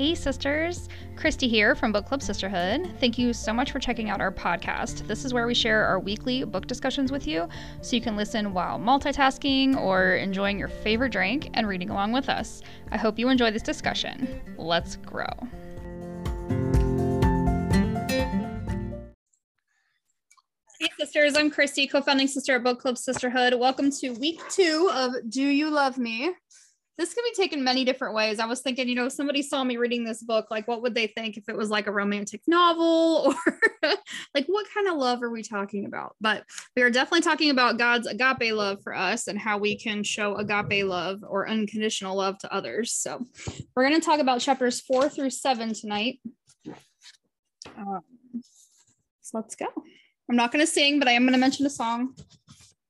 Hey, sisters. Christy here from Book Club Sisterhood. Thank you so much for checking out our podcast. This is where we share our weekly book discussions with you so you can listen while multitasking or enjoying your favorite drink and reading along with us. I hope you enjoy this discussion. Let's grow. Hey, sisters. I'm Christy, co founding sister at Book Club Sisterhood. Welcome to week two of Do You Love Me? This can be taken many different ways. I was thinking, you know, if somebody saw me reading this book, like what would they think if it was like a romantic novel or like what kind of love are we talking about? But we are definitely talking about God's agape love for us and how we can show agape love or unconditional love to others. So we're going to talk about chapters four through seven tonight. Um, so let's go. I'm not going to sing, but I am going to mention a song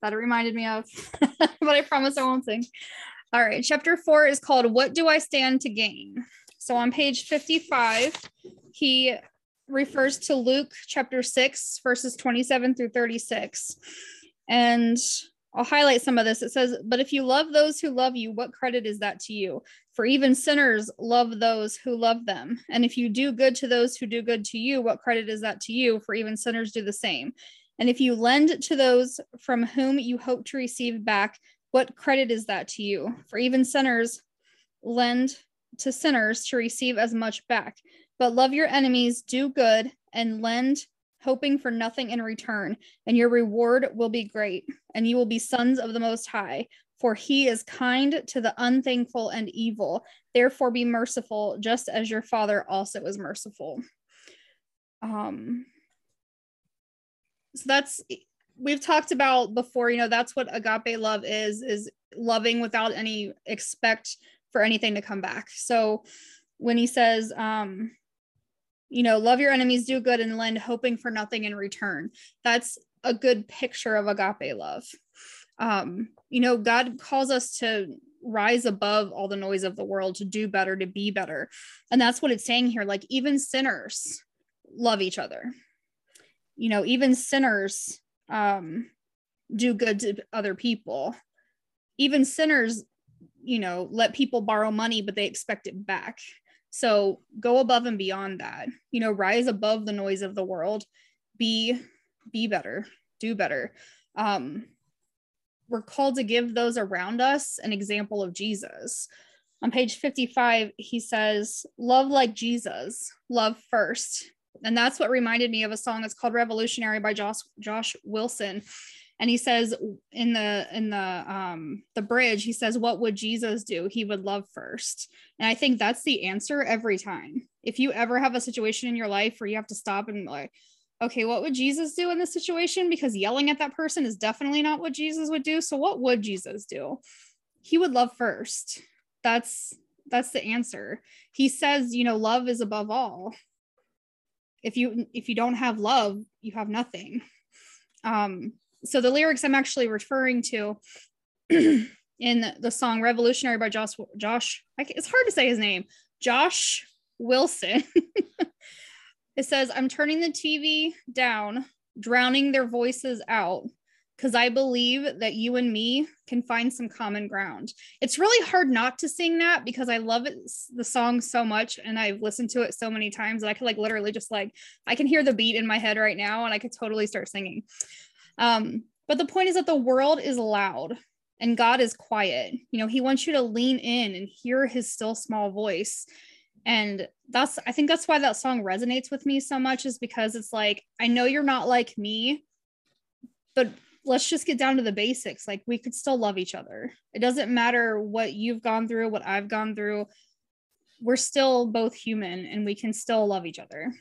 that it reminded me of, but I promise I won't sing. All right, chapter four is called What Do I Stand to Gain? So on page 55, he refers to Luke chapter 6, verses 27 through 36. And I'll highlight some of this. It says, But if you love those who love you, what credit is that to you? For even sinners love those who love them. And if you do good to those who do good to you, what credit is that to you? For even sinners do the same. And if you lend to those from whom you hope to receive back, what credit is that to you? For even sinners lend to sinners to receive as much back. But love your enemies, do good, and lend, hoping for nothing in return, and your reward will be great, and you will be sons of the Most High. For he is kind to the unthankful and evil. Therefore, be merciful, just as your Father also is merciful. Um, so that's we've talked about before you know that's what agape love is is loving without any expect for anything to come back. So when he says um you know love your enemies do good and lend hoping for nothing in return that's a good picture of agape love. Um you know god calls us to rise above all the noise of the world to do better to be better. And that's what it's saying here like even sinners love each other. You know even sinners um, do good to other people. Even sinners, you know, let people borrow money, but they expect it back. So go above and beyond that. You know, rise above the noise of the world. Be be better. Do better. Um, we're called to give those around us an example of Jesus. On page 55, he says, Love like Jesus, love first and that's what reminded me of a song. That's called revolutionary by josh josh wilson. And he says in the in the um the bridge he says what would jesus do? He would love first. And i think that's the answer every time. If you ever have a situation in your life where you have to stop and like okay what would jesus do in this situation? Because yelling at that person is definitely not what jesus would do. So what would jesus do? He would love first. That's that's the answer. He says you know love is above all if you if you don't have love you have nothing. Um so the lyrics i'm actually referring to in the song revolutionary by josh josh it's hard to say his name josh wilson. It says i'm turning the tv down drowning their voices out because I believe that you and me can find some common ground. It's really hard not to sing that because I love it, the song so much and I've listened to it so many times that I could like literally just like I can hear the beat in my head right now and I could totally start singing. Um, but the point is that the world is loud and God is quiet. You know, He wants you to lean in and hear His still small voice. And that's, I think that's why that song resonates with me so much, is because it's like, I know you're not like me, but let's just get down to the basics. Like we could still love each other. It doesn't matter what you've gone through, what I've gone through. We're still both human and we can still love each other.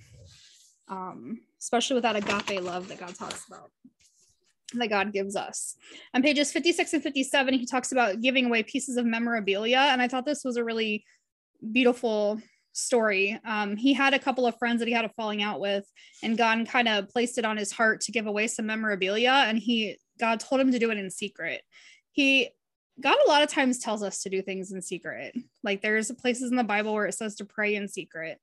Um, especially with that agape love that God talks about that God gives us. On pages 56 and 57, he talks about giving away pieces of memorabilia. And I thought this was a really beautiful story. Um, he had a couple of friends that he had a falling out with, and God kind of placed it on his heart to give away some memorabilia. And he, God told him to do it in secret. He, God a lot of times tells us to do things in secret. Like there's places in the Bible where it says to pray in secret,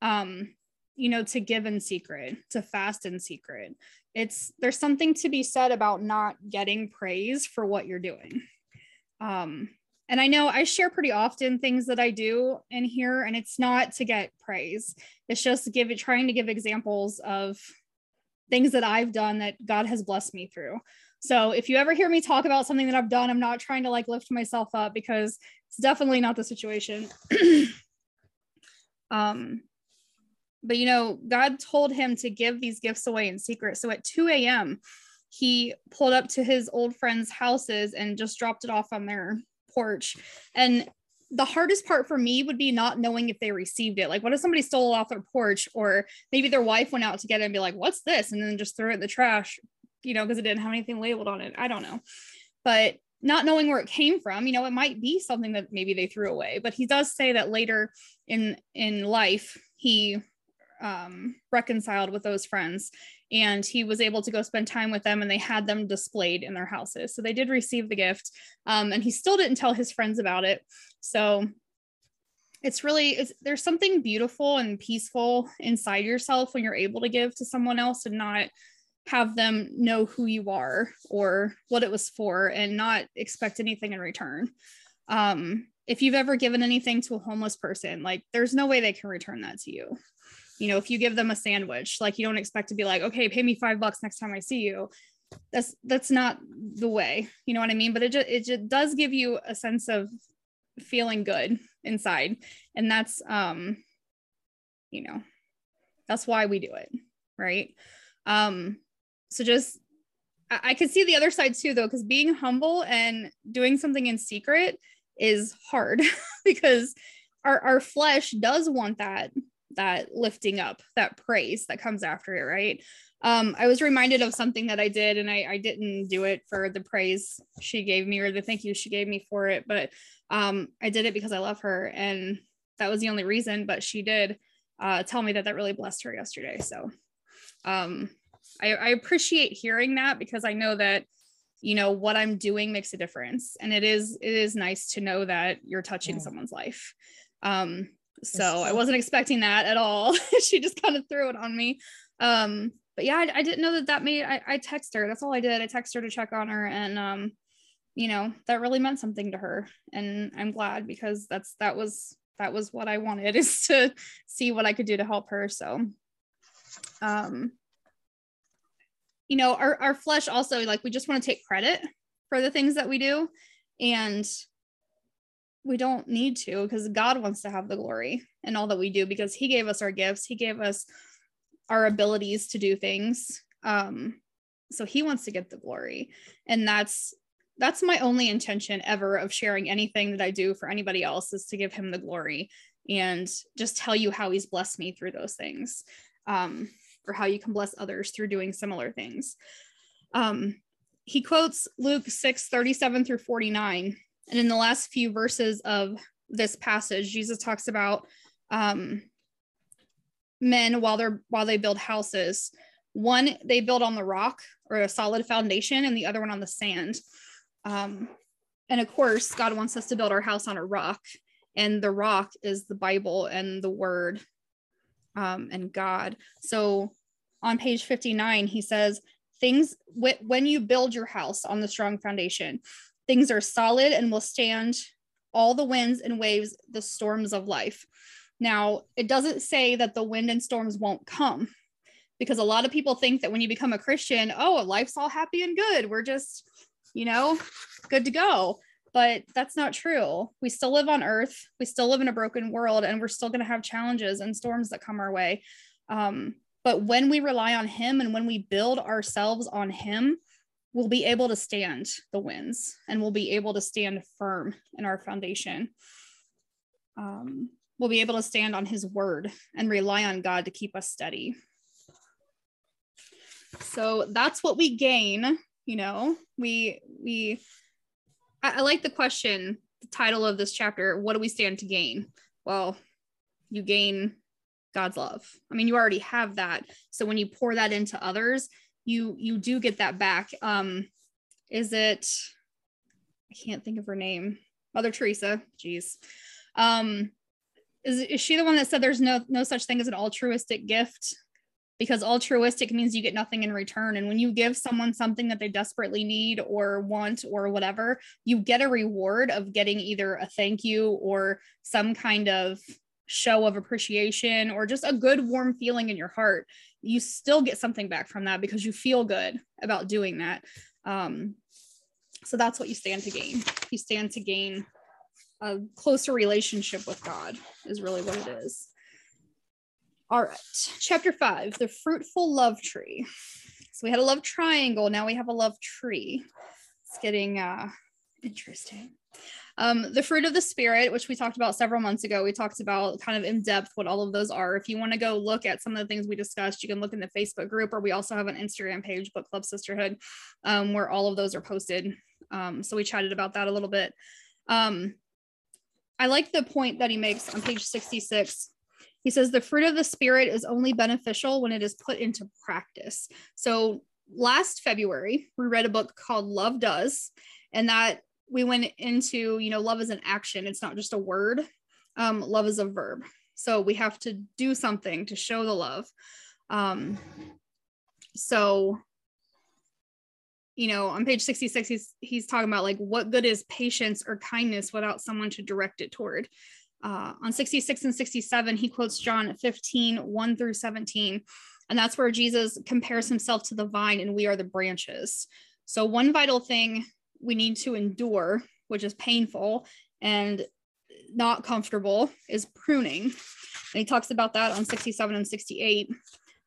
um, you know, to give in secret, to fast in secret. It's there's something to be said about not getting praise for what you're doing. Um, and I know I share pretty often things that I do in here, and it's not to get praise. It's just give trying to give examples of things that I've done that God has blessed me through. So if you ever hear me talk about something that I've done, I'm not trying to like lift myself up because it's definitely not the situation. um, but you know, God told him to give these gifts away in secret. So at 2 a.m., he pulled up to his old friends' houses and just dropped it off on their porch. And the hardest part for me would be not knowing if they received it. Like, what if somebody stole it off their porch, or maybe their wife went out to get it and be like, "What's this?" and then just throw it in the trash, you know, because it didn't have anything labeled on it. I don't know, but not knowing where it came from, you know, it might be something that maybe they threw away. But he does say that later in in life, he um, reconciled with those friends. And he was able to go spend time with them and they had them displayed in their houses. So they did receive the gift um, and he still didn't tell his friends about it. So it's really it's, there's something beautiful and peaceful inside yourself when you're able to give to someone else and not have them know who you are or what it was for and not expect anything in return. Um, if you've ever given anything to a homeless person like there's no way they can return that to you you know if you give them a sandwich like you don't expect to be like okay pay me five bucks next time i see you. That's that's not the way you know what i mean? But it just it just does give you a sense of feeling good inside. And that's um you know that's why we do it right? Um so just I, I can see the other side too though because being humble and doing something in secret is hard because our, our flesh does want that that lifting up, that praise that comes after it, right? Um, I was reminded of something that I did, and I, I didn't do it for the praise she gave me or the thank you she gave me for it, but um, I did it because I love her, and that was the only reason. But she did uh, tell me that that really blessed her yesterday. So um, I, I appreciate hearing that because I know that you know what i'm doing makes a difference and it is it is nice to know that you're touching yeah. someone's life um so I wasn't expecting that at all. she just kind of threw it on me. Um, but yeah, I, I didn't know that that made, I, I text her. That's all I did. I text her to check on her. And, um, you know, that really meant something to her. And I'm glad because that's, that was, that was what I wanted is to see what I could do to help her. So, um, you know, our, our flesh also, like, we just want to take credit for the things that we do. And we don't need to because God wants to have the glory in all that we do because He gave us our gifts, He gave us our abilities to do things. Um, so He wants to get the glory, and that's that's my only intention ever of sharing anything that I do for anybody else is to give Him the glory and just tell you how He's blessed me through those things, um, or how you can bless others through doing similar things. Um, he quotes Luke 6 37 through 49 and in the last few verses of this passage, Jesus talks about um, men while they're while they build houses. One they build on the rock or a solid foundation, and the other one on the sand. Um, and of course, God wants us to build our house on a rock, and the rock is the Bible and the Word um, and God. So on page 59, he says, Things when you build your house on the strong foundation, Things are solid and will stand all the winds and waves, the storms of life. Now, it doesn't say that the wind and storms won't come because a lot of people think that when you become a Christian, oh, life's all happy and good. We're just, you know, good to go. But that's not true. We still live on earth. We still live in a broken world and we're still going to have challenges and storms that come our way. Um, but when we rely on Him and when we build ourselves on Him, we'll be able to stand the winds and we'll be able to stand firm in our foundation. Um, we'll be able to stand on his word and rely on God to keep us steady. So that's what we gain, you know. We we I, I like the question, the title of this chapter, what do we stand to gain? Well, you gain God's love. I mean, you already have that. So when you pour that into others, you you do get that back. Um is it i can't think of her name. Mother teresa jeez um is, is she the one that said there's no no such thing as an altruistic gift? Because altruistic means you get nothing in return. And when you give someone something that they desperately need or want or whatever, you get a reward of getting either a thank you or some kind of show of appreciation or just a good warm feeling in your heart you still get something back from that because you feel good about doing that. Um, so that's what you stand to gain. You stand to gain a closer relationship with god is really what it is. All right chapter five the fruitful love tree. So we had a love triangle. Now we have a love tree. It's getting uh interesting um, the fruit of the spirit, which we talked about several months ago, we talked about kind of in depth what all of those are. If you want to go look at some of the things we discussed, you can look in the Facebook group, or we also have an Instagram page, Book Club Sisterhood, um, where all of those are posted. Um, so we chatted about that a little bit. Um, I like the point that he makes on page 66. He says the fruit of the spirit is only beneficial when it is put into practice. So last February, we read a book called Love Does, and that we went into, you know, love is an action. It's not just a word. Um, love is a verb. So we have to do something to show the love. Um, so, you know, on page 66, he's he's talking about like what good is patience or kindness without someone to direct it toward. Uh, on 66 and 67, he quotes John 15, 1 through 17. And that's where Jesus compares himself to the vine and we are the branches. So, one vital thing we need to endure, which is painful and not comfortable, is pruning. And he talks about that on 67 and 68.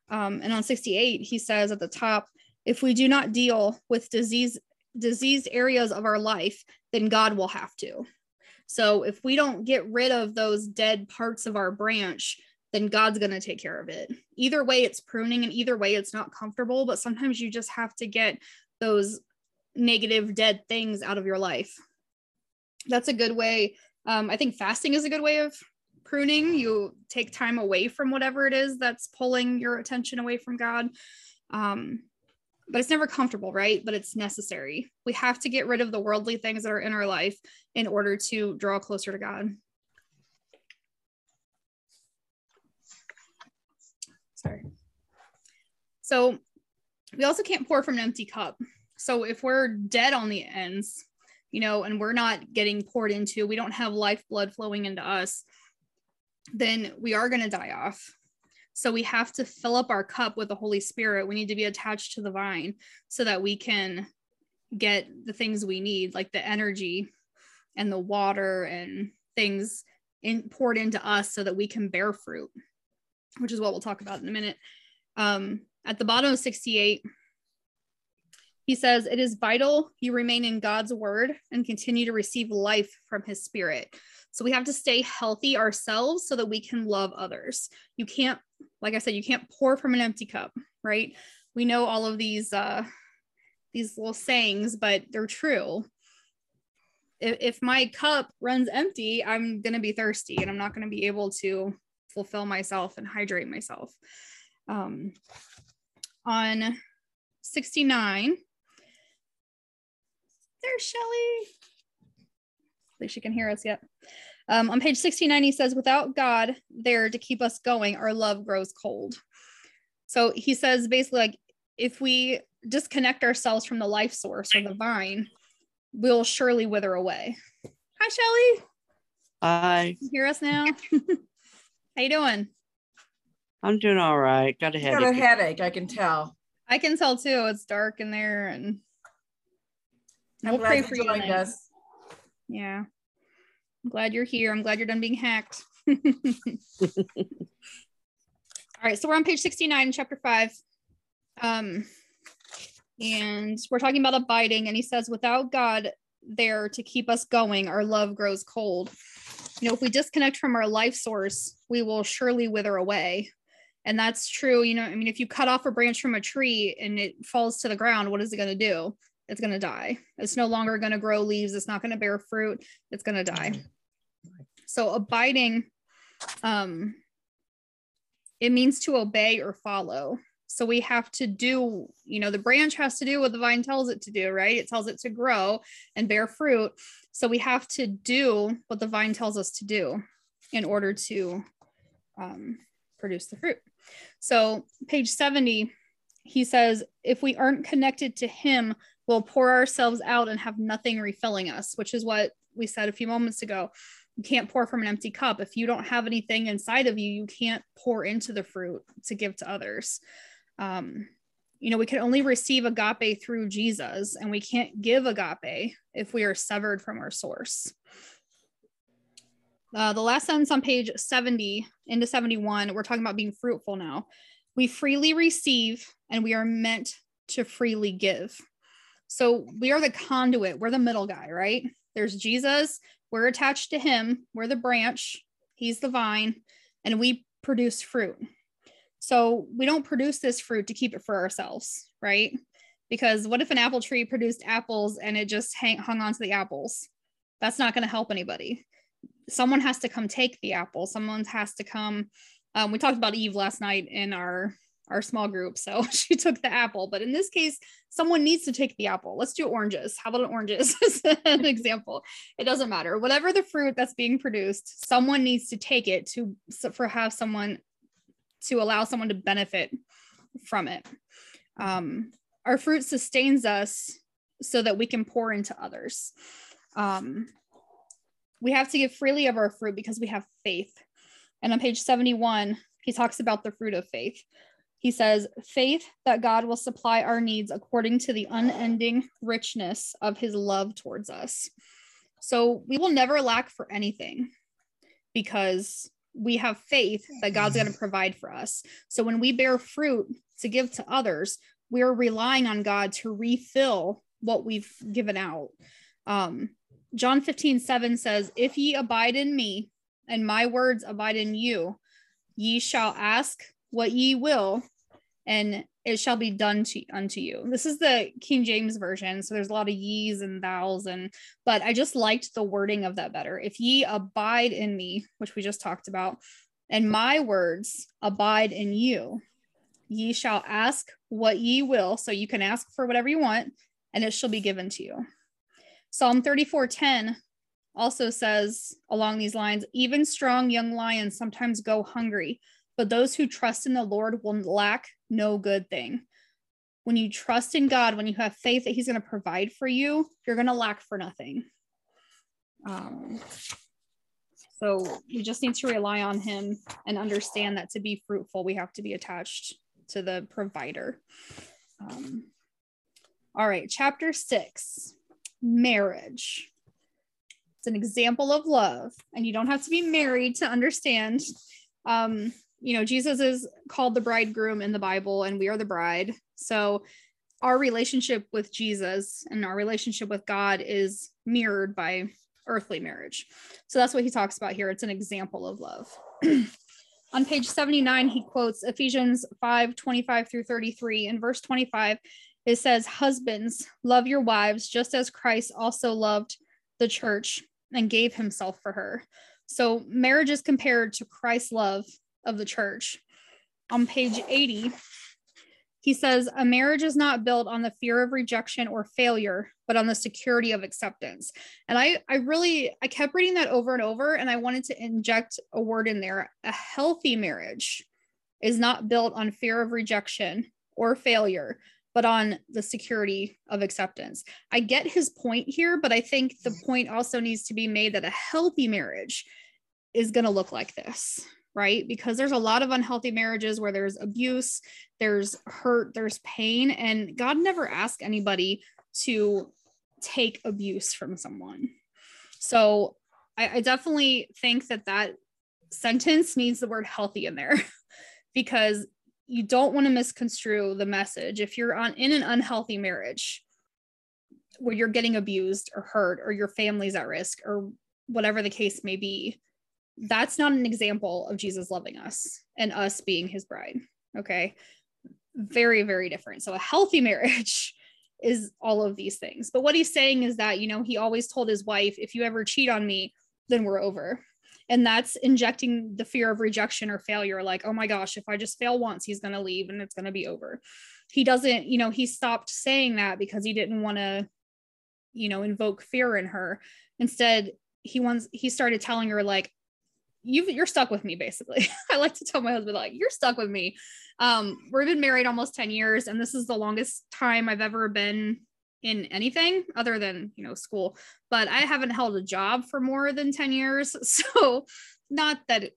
Um, and on 68, he says at the top, if we do not deal with disease diseased areas of our life, then God will have to. So if we don't get rid of those dead parts of our branch, then God's going to take care of it. Either way, it's pruning, and either way, it's not comfortable. But sometimes you just have to get those negative dead things out of your life. That's a good way um, i think fasting is a good way of pruning. You take time away from whatever it is that's pulling your attention away from god. Um, but it's never comfortable right? But it's necessary. We have to get rid of the worldly things that are in our life in order to draw closer to god. Sorry. So we also can't pour from an empty cup so if we're dead on the ends, you know, and we're not getting poured into, we don't have lifeblood flowing into us, then we are going to die off. So we have to fill up our cup with the Holy Spirit. We need to be attached to the vine so that we can get the things we need, like the energy and the water and things in, poured into us so that we can bear fruit, which is what we'll talk about in a minute. Um, at the bottom of 68, he says, It is vital you remain in God's word and continue to receive life from his spirit. So we have to stay healthy ourselves so that we can love others. You can't, like I said, you can't pour from an empty cup, right? We know all of these uh these little sayings, but they're true. If, if my cup runs empty, I'm gonna be thirsty and I'm not gonna be able to fulfill myself and hydrate myself. Um, on 69, there, Shelly. At least she can hear us yet. Um, on page 69, he says, Without God there to keep us going, our love grows cold. So he says basically, like, if we disconnect ourselves from the life source or the vine, we'll surely wither away. Hi, Shelly. Hi. You hear us now? How you doing? I'm doing all right. Got a headache. Got a headache, I can tell. I can tell too. It's dark in there and I'm we'll glad pray you for you. joined tonight. us. Yeah. I'm glad you're here. I'm glad you're done being hacked. All right, so we're on page 69 chapter 5. Um and we're talking about abiding and he says without God there to keep us going, our love grows cold. You know, if we disconnect from our life source, we will surely wither away. And that's true, you know, I mean if you cut off a branch from a tree and it falls to the ground, what is it going to do? It's going to die. It's no longer going to grow leaves. It's not going to bear fruit. It's going to die. So abiding, um, it means to obey or follow. So we have to do, you know, the branch has to do what the vine tells it to do, right? It tells it to grow and bear fruit. So we have to do what the vine tells us to do in order to um, produce the fruit. So, page 70, he says, if we aren't connected to him, we'll pour ourselves out and have nothing refilling us, which is what we said a few moments ago. You can't pour from an empty cup. If you don't have anything inside of you, you can't pour into the fruit to give to others. Um, you know, we can only receive agape through Jesus, and we can't give agape if we are severed from our source. Uh, the last sentence on page 70 into 71, we're talking about being fruitful now. We freely receive and we are meant to freely give. So we are the conduit, we're the middle guy, right? There's Jesus, we're attached to him, we're the branch, he's the vine, and we produce fruit. So we don't produce this fruit to keep it for ourselves, right? Because what if an apple tree produced apples and it just hang, hung on to the apples? That's not going to help anybody. Someone has to come take the apple. Someone has to come. Um, we talked about Eve last night in our our small group, so she took the apple. But in this case, someone needs to take the apple. Let's do oranges. How about an oranges as an example? It doesn't matter. Whatever the fruit that's being produced, someone needs to take it to for have someone to allow someone to benefit from it. Um, our fruit sustains us so that we can pour into others. Um, we have to give freely of our fruit because we have faith. And on page 71, he talks about the fruit of faith. He says, faith that God will supply our needs according to the unending richness of his love towards us. So we will never lack for anything because we have faith that God's going to provide for us. So when we bear fruit to give to others, we're relying on God to refill what we've given out. Um, John 15, 7 says, If ye abide in me and my words abide in you, ye shall ask what ye will, and it shall be done to unto you. This is the King James version, so there's a lot of ye's and thous, and but I just liked the wording of that better. If ye abide in me, which we just talked about, and my words abide in you, ye shall ask what ye will. So you can ask for whatever you want, and it shall be given to you. Psalm 34:10 also says along these lines, even strong young lions sometimes go hungry but those who trust in the Lord will lack no good thing. When you trust in God, when you have faith that He's going to provide for you, you're going to lack for nothing. Um, so we just need to rely on Him and understand that to be fruitful, we have to be attached to the provider. Um, all right, chapter six marriage. It's an example of love, and you don't have to be married to understand. Um, you know, Jesus is called the bridegroom in the Bible and we are the bride. So our relationship with Jesus and our relationship with God is mirrored by earthly marriage. So that's what he talks about here. It's an example of love. On page 79, he quotes Ephesians 5 25 through 33. In verse 25, it says, Husbands, love your wives just as Christ also loved the church and gave himself for her. So marriage is compared to Christ's love of the church. On page 80, he says, A marriage is not built on the fear of rejection or failure, but on the security of acceptance. And I, I really, I kept reading that over and over, and I wanted to inject a word in there. A healthy marriage is not built on fear of rejection or failure, but on the security of acceptance. I get his point here, but I think the point also needs to be made that a healthy marriage is going to look like this right? Because there's a lot of unhealthy marriages where there's abuse, there's hurt, there's pain, and God never asked anybody to take abuse from someone. So I, I definitely think that that sentence needs the word healthy in there because you don't want to misconstrue the message if you're on in an unhealthy marriage where you're getting abused or hurt or your family's at risk or whatever the case may be that's not an example of Jesus loving us and us being his bride. Okay. Very, very different. So a healthy marriage is all of these things. But what he's saying is that, you know, he always told his wife, if you ever cheat on me, then we're over. And that's injecting the fear of rejection or failure. Like, oh my gosh, if I just fail once, he's going to leave and it's going to be over. He doesn't, you know, he stopped saying that because he didn't want to, you know, invoke fear in her. Instead, he wants, he started telling her, like, you you're stuck with me basically. I like to tell my husband like you're stuck with me. Um, we've been married almost 10 years, and this is the longest time I've ever been in anything other than you know school. But I haven't held a job for more than 10 years, so not that. It,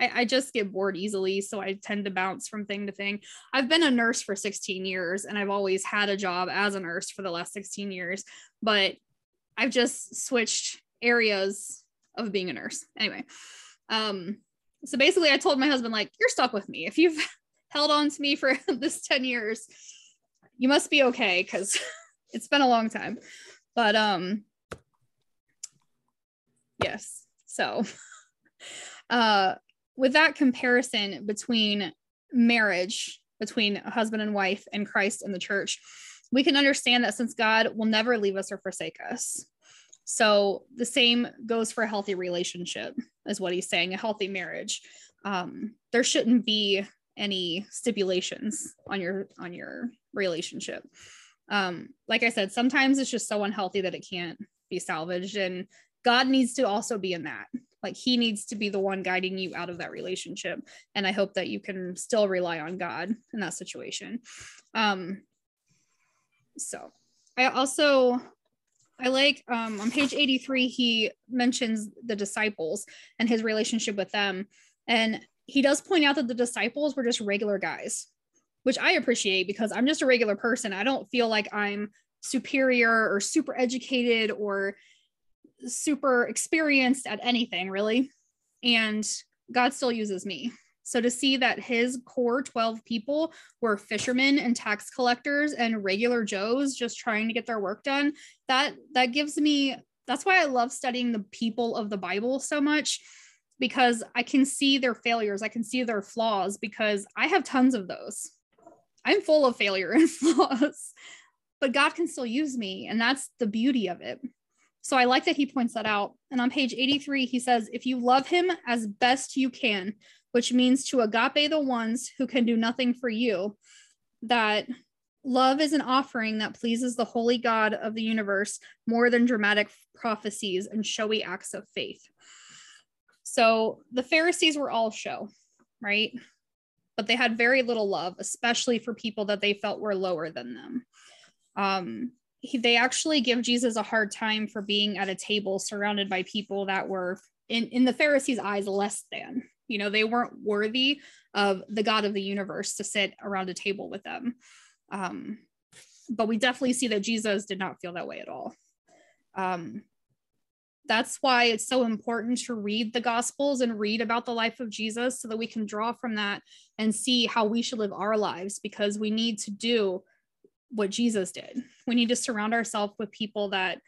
I, I just get bored easily, so I tend to bounce from thing to thing. I've been a nurse for 16 years, and I've always had a job as a nurse for the last 16 years, but I've just switched areas of being a nurse. Anyway, um, so basically, I told my husband, like, you're stuck with me. If you've held on to me for this 10 years, you must be okay because it's been a long time. But um, yes. So uh with that comparison between marriage between a husband and wife and Christ and the church, we can understand that since God will never leave us or forsake us. So the same goes for a healthy relationship, is what he's saying, a healthy marriage. Um, there shouldn't be any stipulations on your on your relationship. Um, like I said, sometimes it's just so unhealthy that it can't be salvaged. And God needs to also be in that. Like he needs to be the one guiding you out of that relationship. And I hope that you can still rely on God in that situation. Um, so I also I like um, on page 83, he mentions the disciples and his relationship with them. And he does point out that the disciples were just regular guys, which I appreciate because I'm just a regular person. I don't feel like I'm superior or super educated or super experienced at anything, really. And God still uses me. So to see that his core 12 people were fishermen and tax collectors and regular Joes just trying to get their work done, that that gives me that's why I love studying the people of the Bible so much because I can see their failures, I can see their flaws because I have tons of those. I'm full of failure and flaws, but God can still use me and that's the beauty of it. So I like that he points that out. And on page 83, he says, If you love him as best you can, which means to agape the ones who can do nothing for you, that love is an offering that pleases the holy God of the universe more than dramatic prophecies and showy acts of faith. So the Pharisees were all show, right? But they had very little love, especially for people that they felt were lower than them. Um, he, they actually give Jesus a hard time for being at a table surrounded by people that were, in, in the Pharisees' eyes, less than, you know, they weren't worthy of the God of the universe to sit around a table with them. Um, but we definitely see that Jesus did not feel that way at all. Um, that's why it's so important to read the gospels and read about the life of Jesus so that we can draw from that and see how we should live our lives because we need to do what Jesus did. We need to surround ourselves with people that,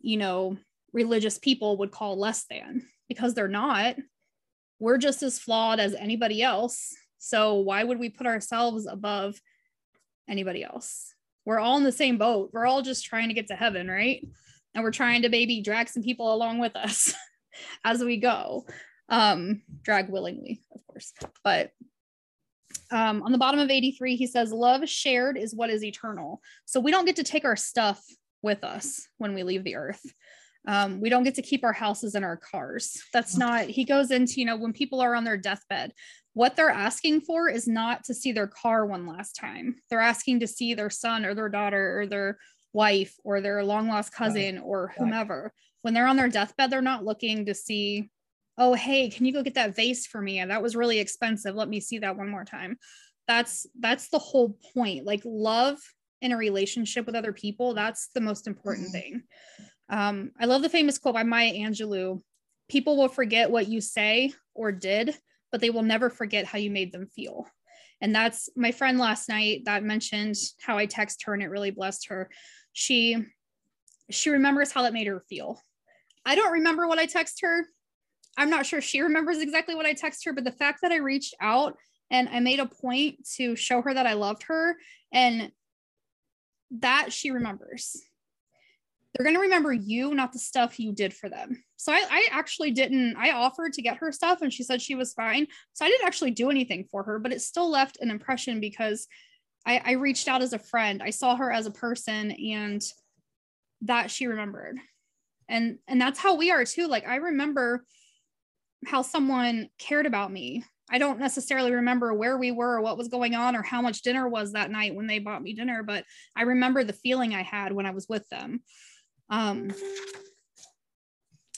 you know, religious people would call less than because they're not we're just as flawed as anybody else. So why would we put ourselves above anybody else? We're all in the same boat. We're all just trying to get to heaven, right? And we're trying to maybe drag some people along with us as we go. Um, drag willingly, of course. But um, on the bottom of 83, he says, Love shared is what is eternal. So we don't get to take our stuff with us when we leave the earth. Um, we don't get to keep our houses and our cars. That's not, he goes into, you know, when people are on their deathbed, what they're asking for is not to see their car one last time. They're asking to see their son or their daughter or their wife or their long lost cousin right. or whomever. Right. When they're on their deathbed, they're not looking to see, oh, hey, can you go get that vase for me? That was really expensive. Let me see that one more time. That's that's the whole point. Like love in a relationship with other people, that's the most important mm-hmm. thing. Um, I love the famous quote by Maya Angelou People will forget what you say or did, but they will never forget how you made them feel. And that's my friend last night that mentioned how I text her and it really blessed her. She she remembers how that made her feel. I don't remember what I text her. I'm not sure she remembers exactly what I text her, but the fact that I reached out and I made a point to show her that I loved her and that she remembers they're going to remember you, not the stuff you did for them. So I, I, actually didn't, I offered to get her stuff and she said she was fine. So I didn't actually do anything for her, but it still left an impression because I, I reached out as a friend. I saw her as a person and that she remembered. And and that's how we are too. Like I remember how someone cared about me. I don't necessarily remember where we were or what was going on or how much dinner was that night when they bought me dinner, but I remember the feeling I had when I was with them. Um,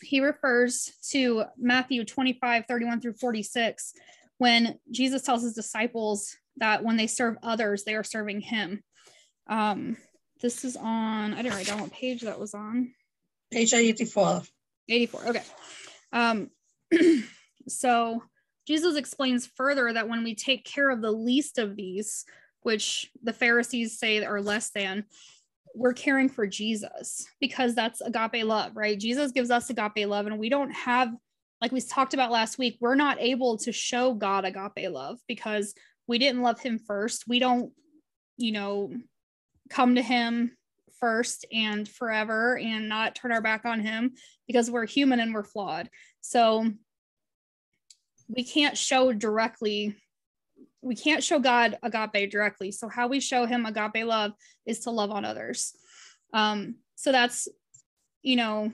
he refers to Matthew 25, 31 through 46, when Jesus tells his disciples that when they serve others, they are serving him. Um, this is on, I didn't write down what page that was on. Page 84. 84. Okay. Um, so Jesus explains further that when we take care of the least of these, which the Pharisees say are less than, we're caring for Jesus because that's agape love, right? Jesus gives us agape love, and we don't have, like we talked about last week, we're not able to show God agape love because we didn't love him first. We don't, you know, come to him first and forever and not turn our back on him because we're human and we're flawed. So we can't show directly we can't show God agape directly. So how we show him agape love is to love on others. Um, so that's, you know,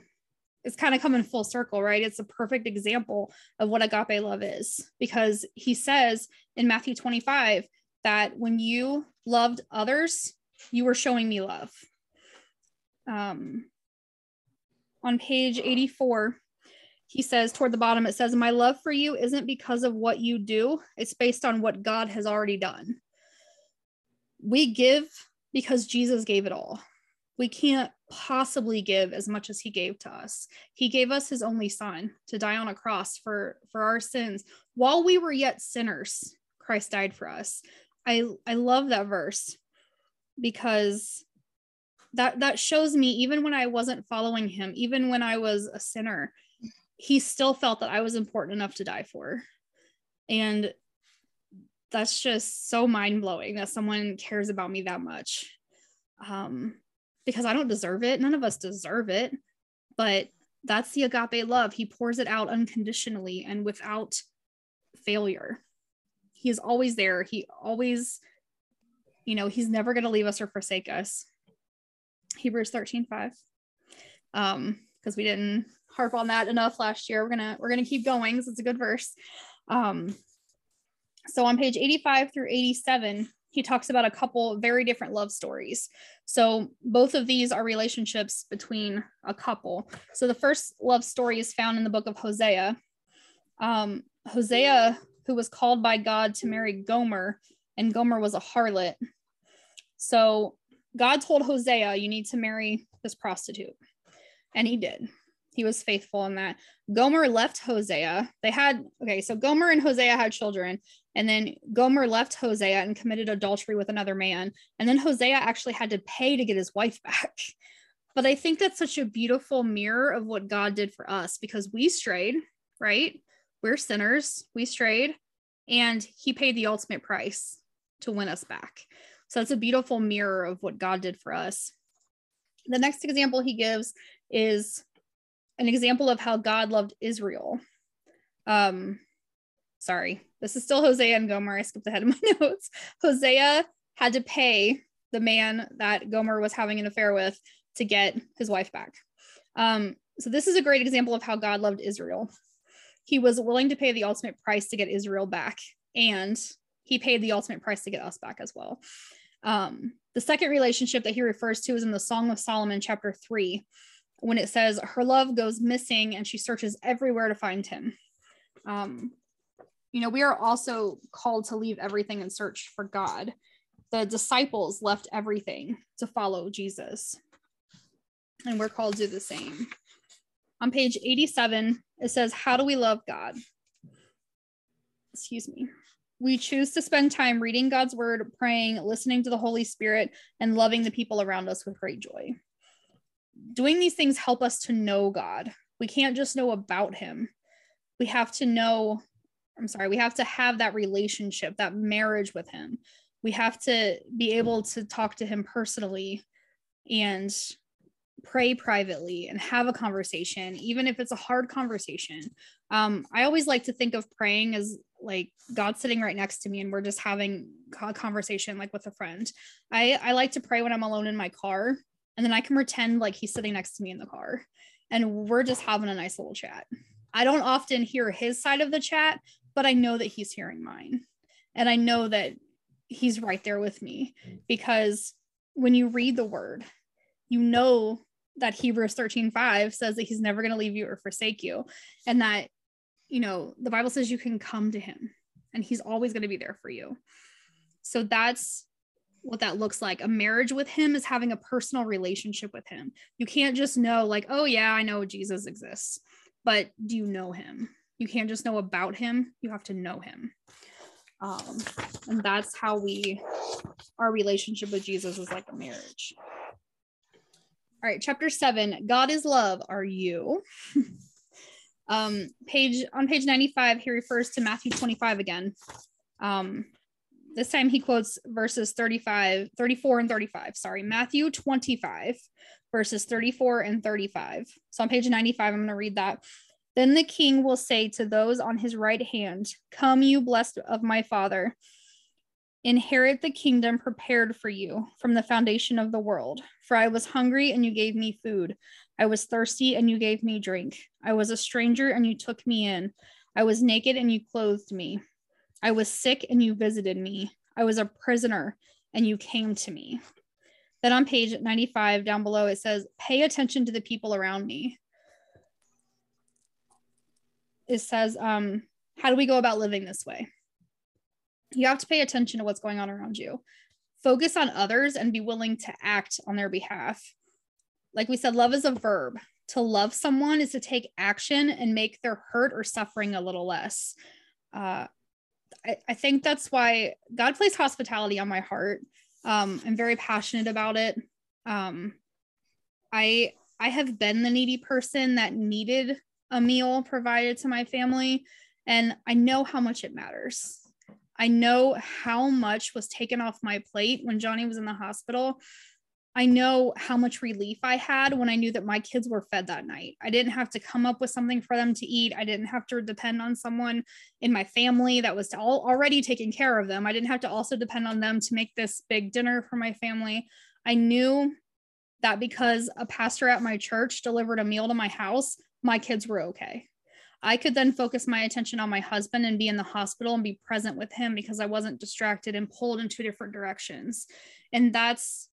it's kind of coming full circle, right? It's a perfect example of what agape love is because he says in Matthew 25 that when you loved others, you were showing me love. Um, on page 84, he says toward the bottom, it says, My love for you isn't because of what you do, it's based on what God has already done. We give because Jesus gave it all. We can't possibly give as much as he gave to us. He gave us his only son to die on a cross for for our sins while we were yet sinners. Christ died for us. I I love that verse because that that shows me even when I wasn't following him, even when I was a sinner, he still felt that I was important enough to die for. And that's just so mind blowing that someone cares about me that much. Um, because I don't deserve it. None of us deserve it. But that's the agape love. He pours it out unconditionally and without failure. He is always there. He always, you know, he's never going to leave us or forsake us. Hebrews 13 5. Um, because we didn't harp on that enough last year. We're gonna we're gonna keep going because it's a good verse. Um, so on page 85 through 87, he talks about a couple very different love stories. So both of these are relationships between a couple. So the first love story is found in the book of Hosea. Um, Hosea, who was called by God to marry Gomer, and Gomer was a harlot. So God told Hosea, You need to marry this prostitute. And he did he was faithful in that. Gomer left Hosea. They had, okay, so Gomer and Hosea had children. And then Gomer left Hosea and committed adultery with another man. And then Hosea actually had to pay to get his wife back. But I think that's such a beautiful mirror of what God did for us because we strayed, right? We're sinners. We strayed. And he paid the ultimate price to win us back. So it's a beautiful mirror of what God did for us. The next example he gives is an example of how God loved Israel. Um, sorry, this is still Hosea and Gomer. I skipped ahead of my notes. Hosea had to pay the man that Gomer was having an affair with to get his wife back. Um, so this is a great example of how God loved Israel. He was willing to pay the ultimate price to get Israel back, and he paid the ultimate price to get us back as well. Um, the second relationship that he refers to is in the Song of Solomon, chapter three when it says her love goes missing and she searches everywhere to find him. Um, you know, we are also called to leave everything and search for God. The disciples left everything to follow Jesus, and we're called to do the same. On page 87, it says, How do we love God? Excuse me. We choose to spend time reading God's word, praying, listening to the Holy Spirit, and loving the people around us with great joy doing these things help us to know God. We can't just know about him. We have to know, I'm sorry, we have to have that relationship, that marriage with him. We have to be able to talk to him personally and pray privately and have a conversation, even if it's a hard conversation. Um, I always like to think of praying as like God sitting right next to me and we're just having a conversation like with a friend. I, I like to pray when I'm alone in my car and then I can pretend like he's sitting next to me in the car and we're just having a nice little chat. I don't often hear his side of the chat, but I know that he's hearing mine. And I know that he's right there with me because when you read the word, you know that Hebrews 13 5 says that he's never going to leave you or forsake you. And that, you know, the Bible says you can come to him and he's always going to be there for you. So that's what that looks like. A marriage with him is having a personal relationship with him. You can't just know, like, oh, yeah, I know Jesus exists, but do you know him? You can't just know about him, you have to know him. Um, and that's how we, our relationship with Jesus is like a marriage. All right, chapter seven God is love. Are you? um, page on page 95, he refers to Matthew 25 again. Um, this time he quotes verses 35, 34 and 35. Sorry, Matthew 25, verses 34 and 35. So on page 95, I'm going to read that. Then the king will say to those on his right hand, Come, you blessed of my father, inherit the kingdom prepared for you from the foundation of the world. For I was hungry, and you gave me food. I was thirsty, and you gave me drink. I was a stranger, and you took me in. I was naked, and you clothed me. I was sick and you visited me. I was a prisoner and you came to me. Then on page 95 down below, it says, Pay attention to the people around me. It says, um, How do we go about living this way? You have to pay attention to what's going on around you. Focus on others and be willing to act on their behalf. Like we said, love is a verb. To love someone is to take action and make their hurt or suffering a little less. Uh, I, think that's why God placed hospitality on my heart. Um, I'm very passionate about it. Um, I I have been the needy person that needed a meal provided to my family, and I know how much it matters. I know how much was taken off my plate when Johnny was in the hospital I know how much relief I had when I knew that my kids were fed that night. I didn't have to come up with something for them to eat. I didn't have to depend on someone in my family that was all, already taking care of them. I didn't have to also depend on them to make this big dinner for my family. I knew that because a pastor at my church delivered a meal to my house, my kids were okay. I could then focus my attention on my husband and be in the hospital and be present with him because I wasn't distracted and pulled in two different directions. And that's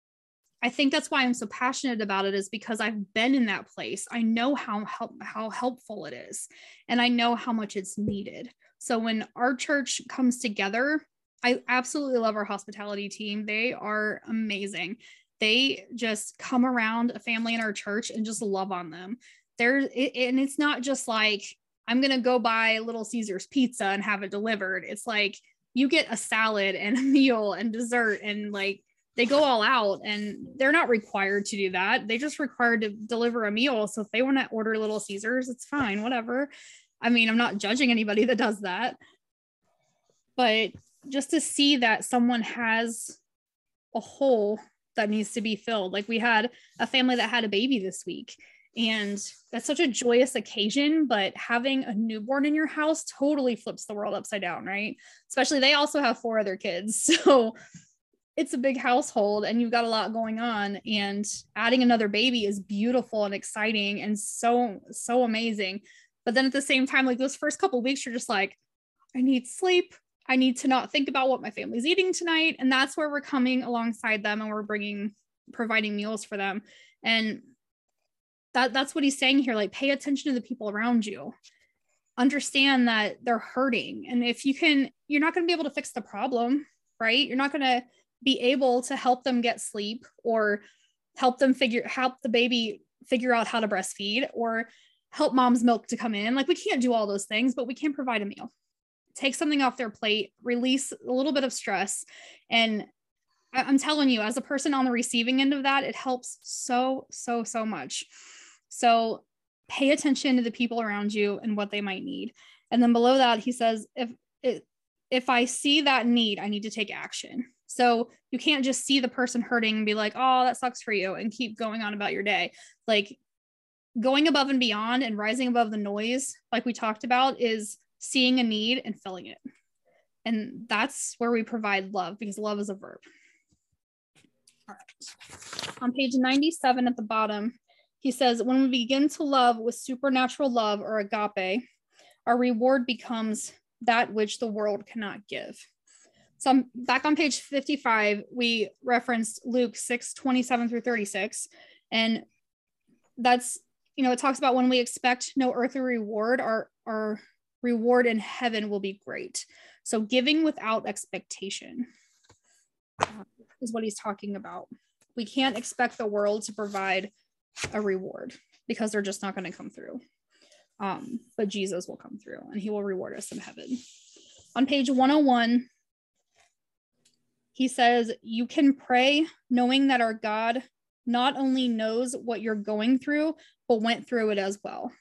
I think that's why I'm so passionate about it is because I've been in that place. I know how help, how helpful it is and I know how much it's needed. So when our church comes together, I absolutely love our hospitality team. They are amazing. They just come around a family in our church and just love on them. There it, and it's not just like I'm going to go buy Little Caesars pizza and have it delivered. It's like you get a salad and a meal and dessert and like they go all out and they're not required to do that. They just required to deliver a meal. So if they want to order Little Caesars, it's fine, whatever. I mean, I'm not judging anybody that does that. But just to see that someone has a hole that needs to be filled. Like we had a family that had a baby this week and that's such a joyous occasion but having a newborn in your house totally flips the world upside down right especially they also have four other kids so it's a big household and you've got a lot going on and adding another baby is beautiful and exciting and so so amazing. But then at the same time like those first couple weeks you're just like i need sleep. I need to not think about what my family's eating tonight. And that's where we're coming alongside them and we're bringing providing meals for them. And that that's what he's saying here like pay attention to the people around you. Understand that they're hurting. And if you can you're not going to be able to fix the problem right? You're not going to be able to help them get sleep or help them figure help the baby figure out how to breastfeed or help mom's milk to come in. Like we can't do all those things but we can provide a meal. Take something off their plate release a little bit of stress. And i'm telling you as a person on the receiving end of that it helps so so so much. So pay attention to the people around you and what they might need. And then below that he says if if i see that need i need to take action so you can't just see the person hurting and be like, oh, that sucks for you and keep going on about your day. Like going above and beyond and rising above the noise, like we talked about, is seeing a need and filling it. And that's where we provide love because love is a verb. All right. On page 97 at the bottom, he says, when we begin to love with supernatural love or agape, our reward becomes that which the world cannot give. So I'm back on page 55, we referenced Luke 6 27 through 36. And that's, you know, it talks about when we expect no earthly reward, our, our reward in heaven will be great. So giving without expectation uh, is what he's talking about. We can't expect the world to provide a reward because they're just not going to come through. Um, but Jesus will come through and he will reward us in heaven. On page 101, he says, You can pray knowing that our God not only knows what you're going through, but went through it as well.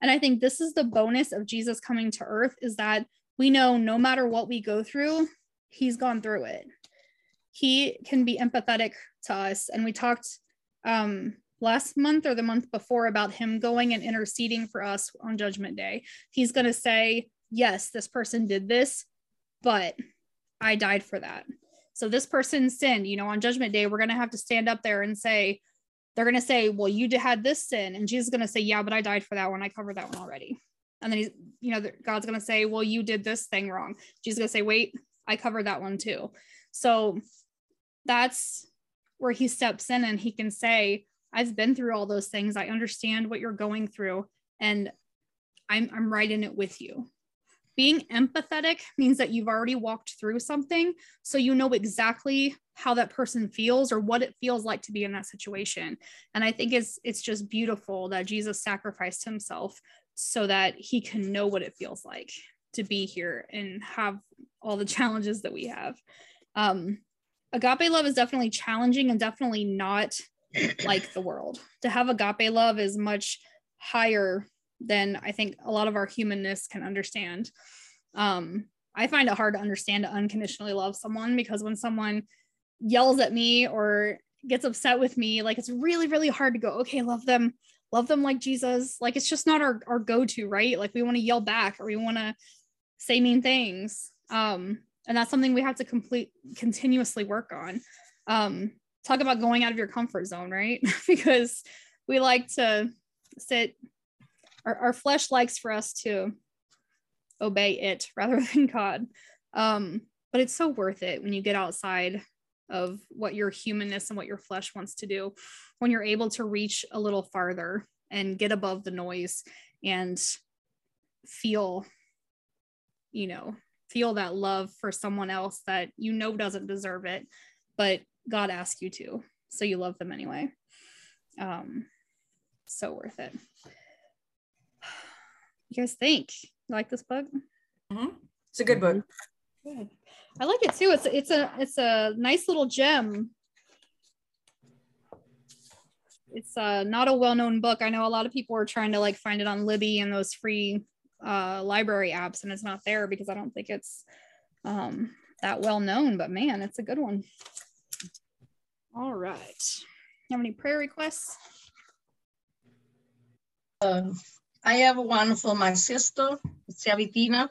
And I think this is the bonus of Jesus coming to earth is that we know no matter what we go through, he's gone through it. He can be empathetic to us. And we talked um, last month or the month before about him going and interceding for us on Judgment Day. He's going to say, Yes, this person did this, but I died for that. So this person sinned, you know, on Judgment Day, we're going to have to stand up there and say, they're going to say, Well, you had this sin. And Jesus is going to say, Yeah, but I died for that one. I covered that one already. And then he's, you know, God's going to say, Well, you did this thing wrong. Jesus is going to say, Wait, I covered that one too. So that's where he steps in and he can say, I've been through all those things. I understand what you're going through and I'm I'm right in it with you. Being empathetic means that you've already walked through something so you know exactly how that person feels or what it feels like to be in that situation. And I think it's it's just beautiful that Jesus sacrificed himself so that he can know what it feels like to be here and have all the challenges that we have. Um, agape love is definitely challenging and definitely not like the world. To have agape love is much higher than I think a lot of our humanness can understand. Um, I find it hard to understand to unconditionally love someone because when someone yells at me or gets upset with me, like it's really, really hard to go, okay, love them, love them like Jesus. Like it's just not our, our go-to, right? Like we want to yell back or we want to say mean things. Um, and that's something we have to complete continuously work on. Um, talk about going out of your comfort zone, right? because we like to sit, our, our flesh likes for us to obey it rather than God. Um, but it's so worth it when you get outside of what your humanness and what your flesh wants to do, when you're able to reach a little farther and get above the noise and feel, you know, feel that love for someone else that you know doesn't deserve it, but God asked you to. So you love them anyway. Um, so worth it. You guys think? You like this book? Mm-hmm. It's a good book. Good. I like it too. It's it's a it's a nice little gem. It's uh, not a well-known book. I know a lot of people are trying to like find it on Libby and those free uh, library apps, and it's not there because I don't think it's um, that well known. But man, it's a good one. All right. You have any prayer requests? Um, I have one for my sister, Savitina.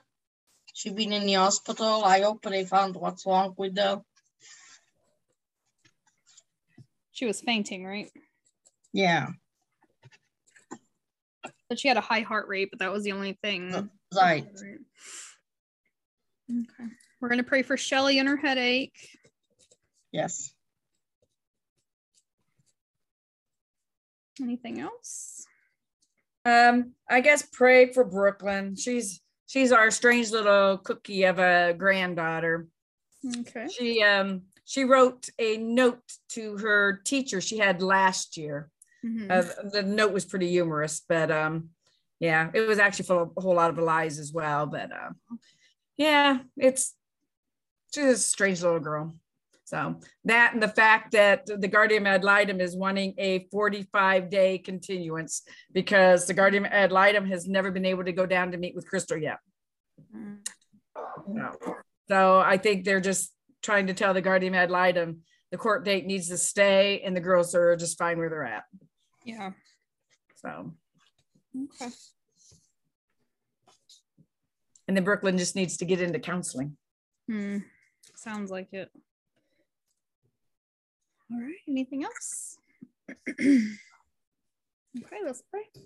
She's been in the hospital. I hope they found what's wrong with her. She was fainting, right? Yeah. But she had a high heart rate, but that was the only thing. Right. Okay. We're going to pray for Shelly and her headache. Yes. Anything else? Um, I guess pray for Brooklyn. She's she's our strange little cookie of a granddaughter. Okay. She um she wrote a note to her teacher she had last year. Mhm. Uh, the note was pretty humorous, but um yeah, it was actually full of a whole lot of lies as well. But uh, yeah, it's she's a strange little girl. So that and the fact that the Guardian ad litem is wanting a 45 day continuance because the Guardian ad litem has never been able to go down to meet with Crystal yet. Mm. So I think they're just trying to tell the Guardian ad litem the court date needs to stay and the girls are just fine where they're at. Yeah. So, Okay. and then Brooklyn just needs to get into counseling. Hmm. Sounds like it. All right. Anything else? Okay, let's pray. Okay,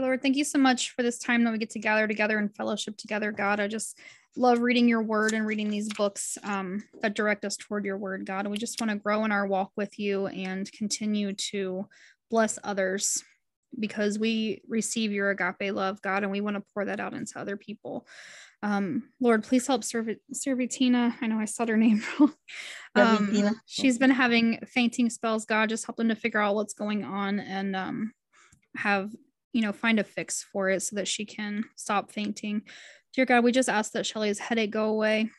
Lord, thank you so much for this time that we get to gather together and fellowship together, God. I just love reading your word and reading these books um, that direct us toward your word, God. And we just want to grow in our walk with you and continue to bless others because we receive your agape love, God, and we want to pour that out into other people. Um, Lord, please help Serv- Servitina. I know I said her name wrong. Um, she's been having fainting spells. God, just help them to figure out what's going on and um, have, you know, find a fix for it so that she can stop fainting. Dear God, we just ask that Shelly's headache go away.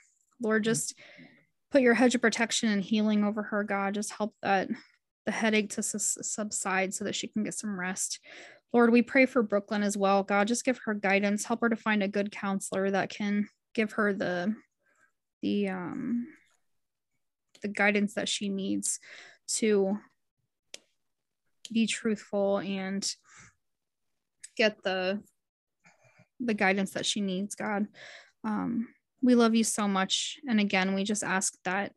Lord, just put your hedge of protection and healing over her, God. Just help that the headache to sus- subside so that she can get some rest. Lord, we pray for Brooklyn as well. God, just give her guidance. Help her to find a good counselor that can give her the the um the guidance that she needs to be truthful and get the the guidance that she needs, God. Um, we love you so much. And again, we just ask that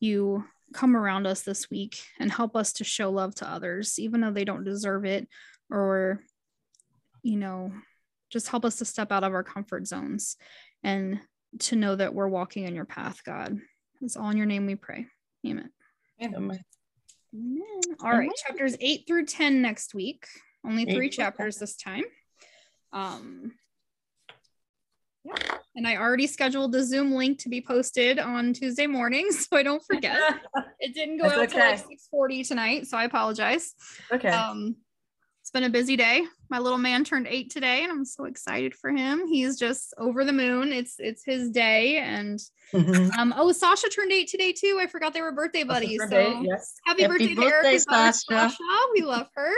you come around us this week and help us to show love to others, even though they don't deserve it, or, you know, just help us to step out of our comfort zones and to know that we're walking in your path, God. It's all in your name we pray. Amen. Amen. Amen. All right, Amen. chapters eight through 10 next week. Only Eight three through 10. chapters this time. Um, yeah. And I already scheduled the Zoom link to be posted on Tuesday morning, so I don't forget. It didn't go That's out till like okay. 6:40 tonight, so I apologize. Okay. Um, it's been a busy day. My little man turned eight today, and I'm so excited for him. He's just over the moon. It's it's his day, and Mhm. um, oh, Sasha turned eight today too. I forgot they were birthday buddies. Her So day, Yes. happy, Happy birthday, to Eric birthday, Sasha. Sasha. We love her.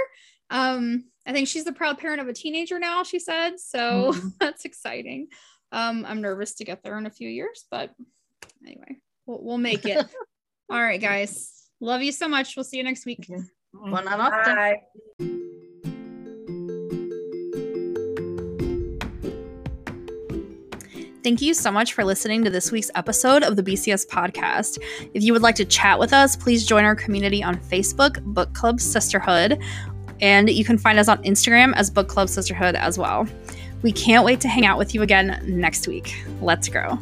Um, I think she's the proud parent of a teenager now, she said. So Mhm. that's exciting. Um, I'm nervous to get there in a few years, but anyway, we'll, we'll make it. All right, guys. Love you so much. We'll see you next week. Buonanotte. Bye. Thank you so much for listening to this week's episode of the BCS podcast. If you would like to chat with us, please join our community on Facebook, Book Club Sisterhood, and you can find us on Instagram as Book Club Sisterhood as well. We can't wait to hang out with you again next week. Let's grow.